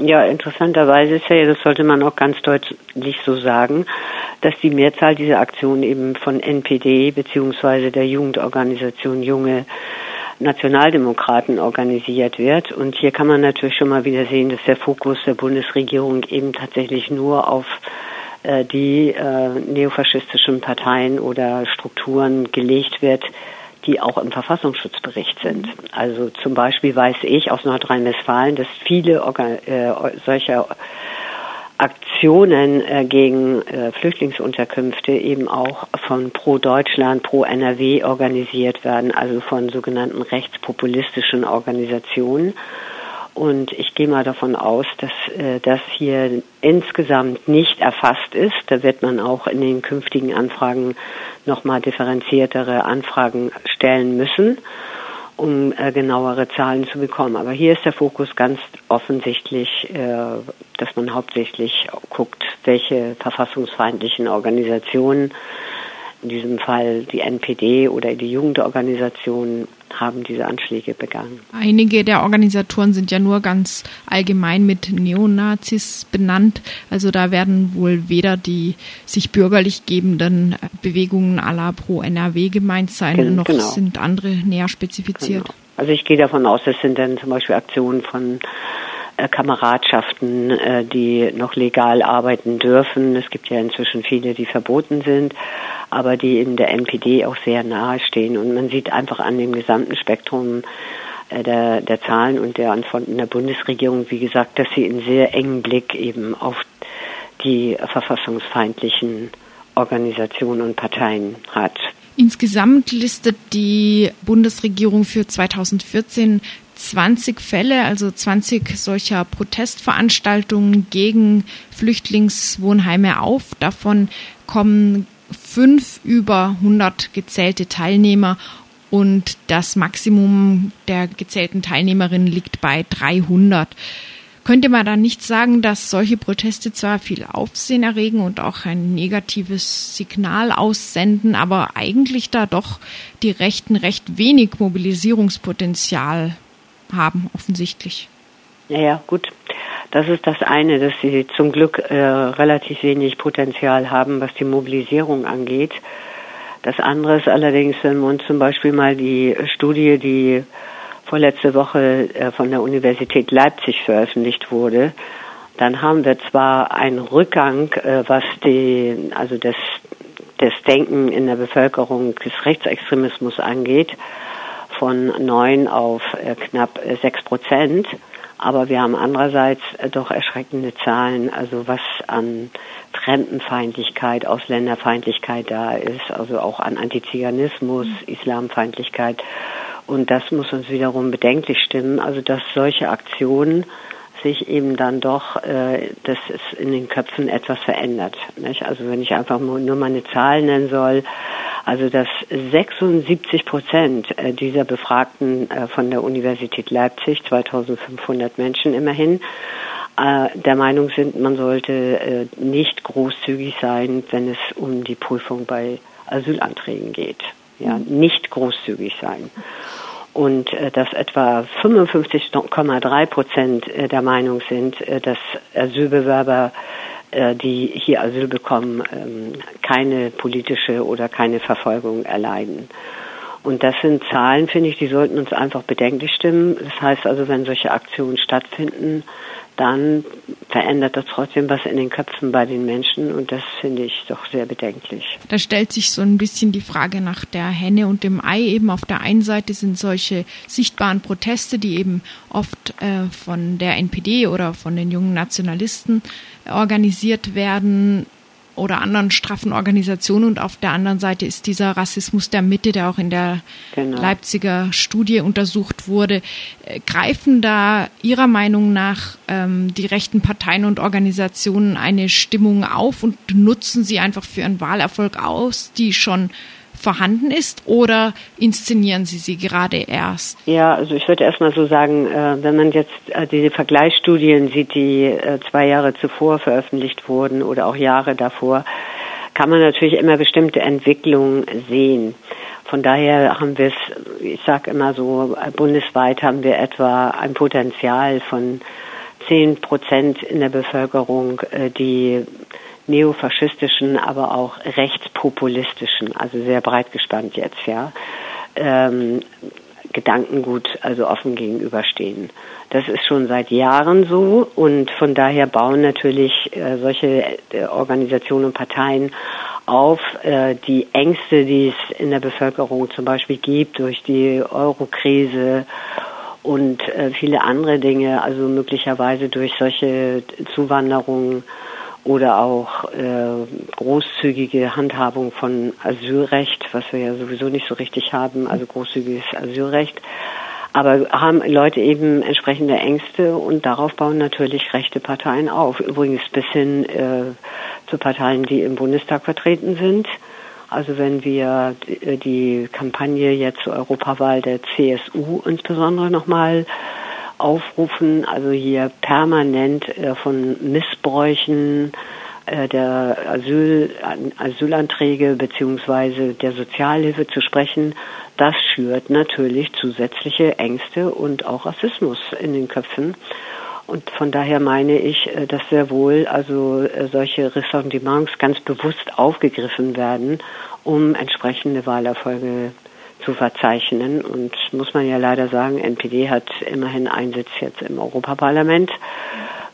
Ja, interessanterweise ist ja, das sollte man auch ganz deutlich so sagen, dass die Mehrzahl dieser Aktionen eben von NPD beziehungsweise der Jugendorganisation Junge Nationaldemokraten organisiert wird. Und hier kann man natürlich schon mal wieder sehen, dass der Fokus der Bundesregierung eben tatsächlich nur auf äh, die äh, neofaschistischen Parteien oder Strukturen gelegt wird, die auch im Verfassungsschutzbericht sind. Also zum Beispiel weiß ich aus Nordrhein-Westfalen, dass viele Organ äh, solcher Aktionen äh, gegen äh, Flüchtlingsunterkünfte eben auch von Pro Deutschland, Pro NRW organisiert werden, also von sogenannten rechtspopulistischen Organisationen. Und ich gehe mal davon aus, dass äh, das hier insgesamt nicht erfasst ist. Da wird man auch in den künftigen Anfragen nochmal differenziertere Anfragen stellen müssen, um äh, genauere Zahlen zu bekommen. Aber hier ist der Fokus ganz offensichtlich, äh, dass man hauptsächlich guckt, welche verfassungsfeindlichen Organisationen in diesem Fall die NPD oder die Jugendorganisationen haben diese Anschläge begangen. Einige der Organisatoren sind ja nur ganz allgemein mit Neonazis benannt. Also da werden wohl weder die sich bürgerlich gebenden Bewegungen à la Pro NRW gemeint sein, Gen noch genau. sind andere näher spezifiziert. Genau. Also ich gehe davon aus, das sind dann zum Beispiel Aktionen von Kameradschaften, äh, die noch legal arbeiten dürfen. Es gibt ja inzwischen viele, die verboten sind, aber die in der NPD auch sehr nahe stehen. Und man sieht einfach an dem gesamten Spektrum äh, der, der Zahlen und der Antworten der Bundesregierung, wie gesagt, dass sie einen sehr engen Blick eben auf die verfassungsfeindlichen Organisationen und Parteien hat. Insgesamt listet die Bundesregierung für 2014 20 Fälle, also 20 solcher Protestveranstaltungen gegen Flüchtlingswohnheime auf. Davon kommen fünf über 100 gezählte Teilnehmer und das Maximum der gezählten Teilnehmerinnen liegt bei 300. Könnte man da nicht sagen, dass solche Proteste zwar viel Aufsehen erregen und auch ein negatives Signal aussenden, aber eigentlich da doch die Rechten recht wenig Mobilisierungspotenzial haben, offensichtlich. Ja, gut. Das ist das eine, dass sie zum Glück äh, relativ wenig Potenzial haben, was die Mobilisierung angeht. Das andere ist allerdings, wenn wir uns zum Beispiel mal die Studie, die vorletzte Woche äh, von der Universität Leipzig veröffentlicht wurde, dann haben wir zwar einen Rückgang, äh, was die, also das, das Denken in der Bevölkerung des Rechtsextremismus angeht, von neun auf äh, knapp äh, sechs Prozent. Aber wir haben andererseits äh, doch erschreckende Zahlen, also was an Fremdenfeindlichkeit, Ausländerfeindlichkeit da ist, also auch an Antiziganismus, Islamfeindlichkeit. Und das muss uns wiederum bedenklich stimmen, also dass solche Aktionen sich eben dann doch, äh, dass es in den Köpfen etwas verändert. Nicht? Also wenn ich einfach nur, nur mal eine Zahl nennen soll, also dass 76 Prozent äh, dieser Befragten äh, von der Universität Leipzig, 2500 Menschen immerhin, äh, der Meinung sind, man sollte nicht großzügig sein, wenn es um die Prüfung bei Asylanträgen geht. Ja, nicht großzügig sein und äh, dass etwa 55,3 Prozent der Meinung sind, dass Asylbewerber die hier Asyl bekommen, ähm, keine politische oder keine Verfolgung erleiden. Und das sind Zahlen, finde ich, die sollten uns einfach bedenklich stimmen. Das heißt also, wenn solche Aktionen stattfinden, dann verändert das trotzdem was in den Köpfen bei den Menschen und das finde ich doch sehr bedenklich. Da stellt sich so ein bisschen die Frage nach der Henne und dem Ei. Eben auf der einen Seite sind solche sichtbaren Proteste, die eben oft äh, von der NPD oder von den jungen Nationalisten organisiert werden, oder anderen straffen Organisationen und auf der anderen Seite ist dieser Rassismus der Mitte, der auch in der genau. Leipziger Studie untersucht wurde. Äh, greifen da Ihrer Meinung nach ähm, die rechten Parteien und Organisationen eine Stimmung auf und nutzen sie einfach für ihren Wahlerfolg aus, die schon vorhanden ist oder inszenieren Sie sie gerade erst? Ja, also ich würde erstmal so sagen, äh, wenn man jetzt äh, diese Vergleichsstudien sieht, die äh, zwei Jahre zuvor veröffentlicht wurden oder auch Jahre davor, kann man natürlich immer bestimmte Entwicklungen sehen. Von daher haben wir es, ich sage immer so, bundesweit haben wir etwa ein Potenzial von zehn Prozent in der Bevölkerung, die neofaschistischen, aber auch rechtspopulistischen, also sehr breit gespannt jetzt, ja, ähm, Gedankengut also offen gegenüberstehen. Das ist schon seit Jahren so und von daher bauen natürlich äh, solche äh, Organisationen und Parteien auf äh, die Ängste, die es in der Bevölkerung zum Beispiel gibt durch die Eurokrise und äh, viele andere Dinge, also möglicherweise durch solche Zuwanderungen oder auch äh, großzügige Handhabung von Asylrecht, was wir ja sowieso nicht so richtig haben, also großzügiges Asylrecht. Aber haben Leute eben entsprechende Ängste und darauf bauen natürlich rechte Parteien auf. Übrigens bis hin äh, zu Parteien, die im Bundestag vertreten sind. Also wenn wir die Kampagne jetzt zur Europawahl der CSU insbesondere nochmal aufrufen, also hier permanent äh, von Missbräuchen äh, der Asyl, Asylanträge beziehungsweise der Sozialhilfe zu sprechen, das schürt natürlich zusätzliche Ängste und auch Rassismus in den Köpfen. Und von daher meine ich, äh, dass sehr wohl also solche Ressentiments ganz bewusst aufgegriffen werden, um entsprechende Wahlerfolge zu verzeichnen. Und muss man ja leider sagen, NPD hat immerhin einen Sitz jetzt im Europaparlament,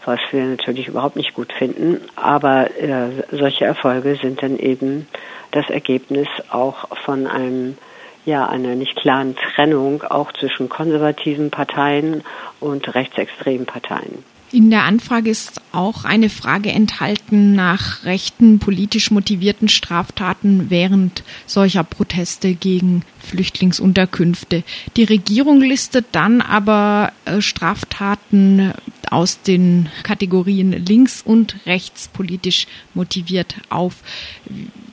was wir natürlich überhaupt nicht gut finden. Aber äh, solche Erfolge sind dann eben das Ergebnis auch von einem ja, einer nicht klaren Trennung auch zwischen konservativen Parteien und rechtsextremen Parteien. In der Anfrage ist auch eine Frage enthalten nach rechten politisch motivierten Straftaten während solcher Proteste gegen Flüchtlingsunterkünfte. Die Regierung listet dann aber äh, Straftaten aus den Kategorien links und rechts politisch motiviert auf.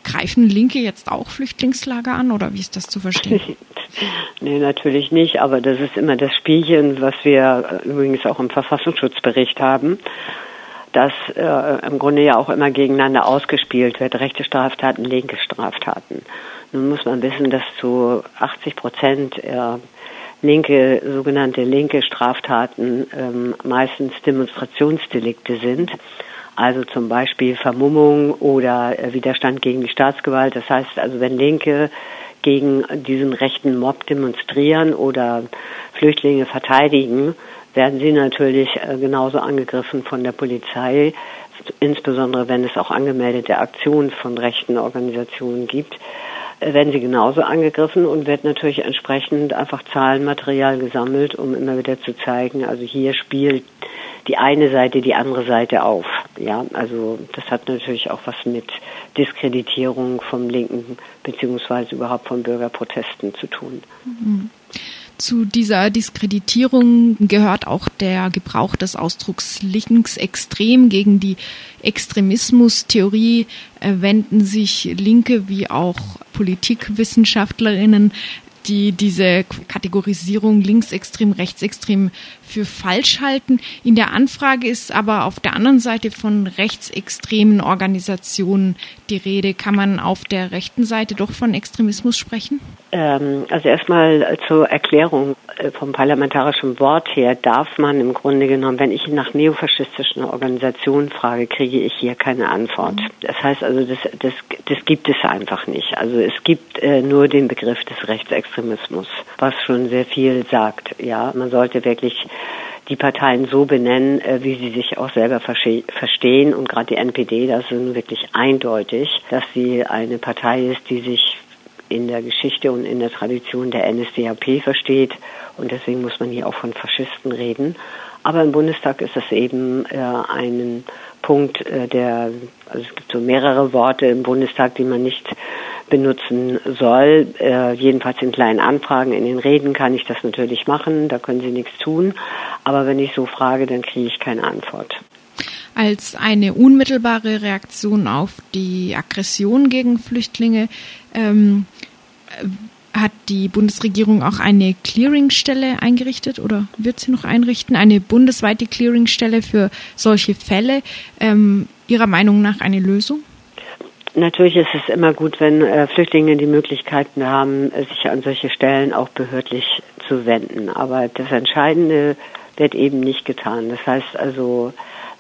Greifen Linke jetzt auch Flüchtlingslager an oder wie ist das zu verstehen? nee, natürlich nicht, aber das ist immer das Spielchen, was wir übrigens auch im Verfassungsschutzbericht haben, dass äh, im Grunde ja auch immer gegeneinander ausgespielt wird, rechte Straftaten, linke Straftaten. Nun muss man wissen, dass zu 80 Prozent äh, linke, sogenannte linke Straftaten ähm, meistens Demonstrationsdelikte sind. Also zum Beispiel Vermummung oder äh, Widerstand gegen die Staatsgewalt. Das heißt also, wenn Linke gegen diesen rechten Mob demonstrieren oder Flüchtlinge verteidigen, werden sie natürlich äh, genauso angegriffen von der Polizei, insbesondere wenn es auch angemeldete Aktionen von rechten Organisationen gibt äh, werden sie genauso angegriffen und wird natürlich entsprechend einfach Zahlenmaterial gesammelt, um immer wieder zu zeigen, also hier spielt die eine Seite die andere Seite auf. Ja, also das hat natürlich auch was mit Diskreditierung vom Linken beziehungsweise überhaupt von Bürgerprotesten zu tun. Mhm. Zu dieser Diskreditierung gehört auch der Gebrauch des Ausdrucks linksextrem gegen die Extremismustheorie äh, wenden sich Linke wie auch Politikwissenschaftlerinnen die diese Kategorisierung linksextrem, rechtsextrem für falsch halten. In der Anfrage ist aber auf der anderen Seite von rechtsextremen Organisationen die Rede. Kann man auf der rechten Seite doch von Extremismus sprechen? Ähm, also erstmal zur Erklärung äh, vom parlamentarischen Wort her darf man im Grunde genommen, wenn ich nach neofaschistischen Organisationen frage, kriege ich hier keine Antwort. Das heißt also, das, das, das gibt es einfach nicht. Also es gibt äh, nur den Begriff des Rechtsextremismus, was schon sehr viel sagt. Ja, man sollte wirklich die Parteien so benennen, äh, wie sie sich auch selber verstehen. Und gerade die NPD, das ist nun wirklich eindeutig, dass sie eine Partei ist, die sich in der Geschichte und in der Tradition der NSDAP versteht. Und deswegen muss man hier auch von Faschisten reden. Aber im Bundestag ist das eben äh, ein Punkt, äh, der, also es gibt so mehrere Worte im Bundestag, die man nicht benutzen soll. Äh, jedenfalls in kleinen Anfragen, in den Reden kann ich das natürlich machen, da können Sie nichts tun. Aber wenn ich so frage, dann kriege ich keine Antwort. Als eine unmittelbare Reaktion auf die Aggression gegen Flüchtlinge ähm, hat die Bundesregierung auch eine Clearingstelle eingerichtet oder wird sie noch einrichten? Eine bundesweite Clearingstelle für solche Fälle. Ähm, Ihrer Meinung nach eine Lösung? Natürlich ist es immer gut, wenn äh, Flüchtlinge die Möglichkeiten haben, sich an solche Stellen auch behördlich zu wenden. Aber das Entscheidende wird eben nicht getan. Das heißt also,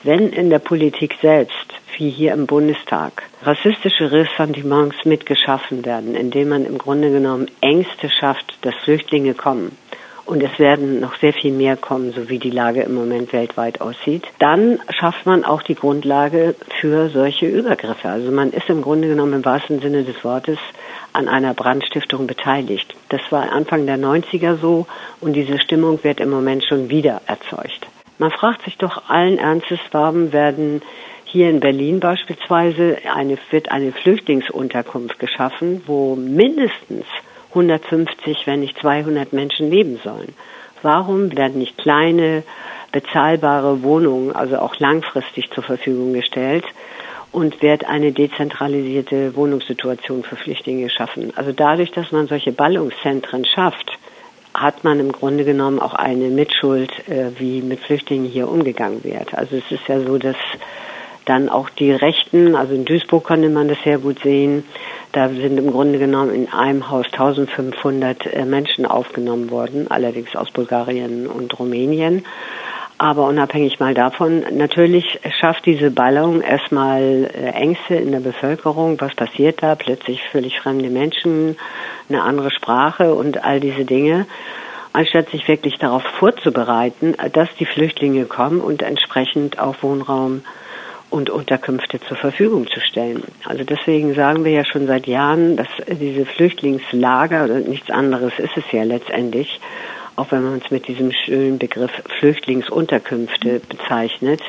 wenn in der Politik selbst, wie hier im Bundestag, rassistische Ressentiments mitgeschaffen werden, indem man im Grunde genommen Ängste schafft, dass Flüchtlinge kommen, und es werden noch sehr viel mehr kommen, so wie die Lage im Moment weltweit aussieht, dann schafft man auch die Grundlage für solche Übergriffe. Also man ist im Grunde genommen im wahrsten Sinne des Wortes an einer Brandstiftung beteiligt. Das war Anfang der 90er so und diese Stimmung wird im Moment schon wieder erzeugt. Man fragt sich doch allen Ernstes, warum werden hier in Berlin beispielsweise eine, wird eine Flüchtlingsunterkunft geschaffen, wo mindestens 150, wenn nicht 200 Menschen leben sollen. Warum werden nicht kleine, bezahlbare Wohnungen, also auch langfristig zur Verfügung gestellt und wird eine dezentralisierte Wohnungssituation für Flüchtlinge geschaffen? Also dadurch, dass man solche Ballungszentren schafft, hat man im Grunde genommen auch eine Mitschuld, äh, wie mit Flüchtlingen hier umgegangen wird. Also es ist ja so, dass dann auch die Rechten, also in Duisburg konnte man das sehr gut sehen, da sind im Grunde genommen in einem Haus 1500 äh, Menschen aufgenommen worden, allerdings aus Bulgarien und Rumänien. Aber unabhängig mal davon, natürlich schafft diese Ballung erstmal äh, Ängste in der Bevölkerung. Was passiert da? Plötzlich völlig fremde Menschen, eine andere Sprache und all diese Dinge. Anstatt sich wirklich darauf vorzubereiten, dass die Flüchtlinge kommen und entsprechend auch Wohnraum und Unterkünfte zur Verfügung zu stellen. Also deswegen sagen wir ja schon seit Jahren, dass diese Flüchtlingslager oder nichts anderes ist es ja letztendlich, auch wenn man es mit diesem schönen Begriff Flüchtlingsunterkünfte bezeichnet,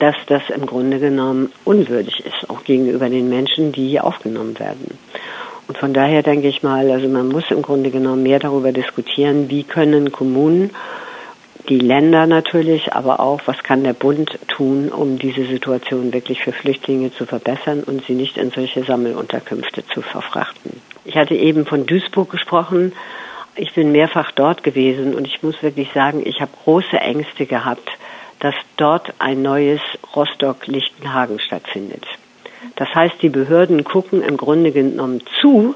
dass das im Grunde genommen unwürdig ist, auch gegenüber den Menschen, die hier aufgenommen werden. Und von daher denke ich mal, also man muss im Grunde genommen mehr darüber diskutieren, wie können Kommunen die Länder natürlich, aber auch, was kann der Bund tun, um diese Situation wirklich für Flüchtlinge zu verbessern und sie nicht in solche Sammelunterkünfte zu verfrachten. Ich hatte eben von Duisburg gesprochen. Ich bin mehrfach dort gewesen und ich muss wirklich sagen, ich habe große Ängste gehabt, dass dort ein neues Rostock-Lichtenhagen stattfindet. Das heißt, die Behörden gucken im Grunde genommen zu,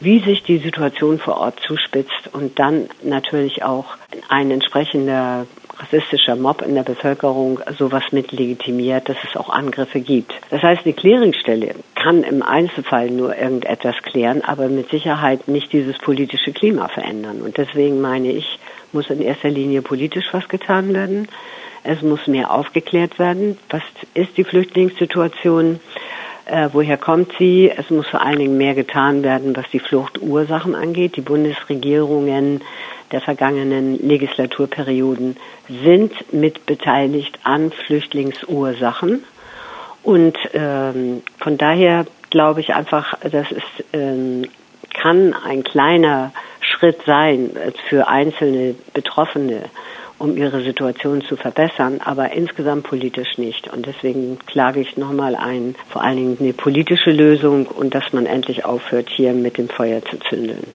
wie sich die Situation vor Ort zuspitzt und dann natürlich auch ein entsprechender rassistischer Mob in der Bevölkerung sowas mit legitimiert, dass es auch Angriffe gibt. Das heißt, die Klärungsstelle kann im Einzelfall nur irgendetwas klären, aber mit Sicherheit nicht dieses politische Klima verändern. Und deswegen meine ich, muss in erster Linie politisch was getan werden. Es muss mehr aufgeklärt werden. Was ist die Flüchtlingssituation? Äh, woher kommt sie? Es muss vor allen Dingen mehr getan werden, was die Fluchtursachen angeht. Die Bundesregierungen der vergangenen Legislaturperioden sind mit beteiligt an Flüchtlingsursachen. Und ähm, von daher glaube ich einfach, das ist, ähm, kann ein kleiner Schritt sein für einzelne Betroffene um ihre Situation zu verbessern, aber insgesamt politisch nicht. Und deswegen klage ich nochmal ein, vor allen Dingen eine politische Lösung und dass man endlich aufhört, hier mit dem Feuer zu zündeln.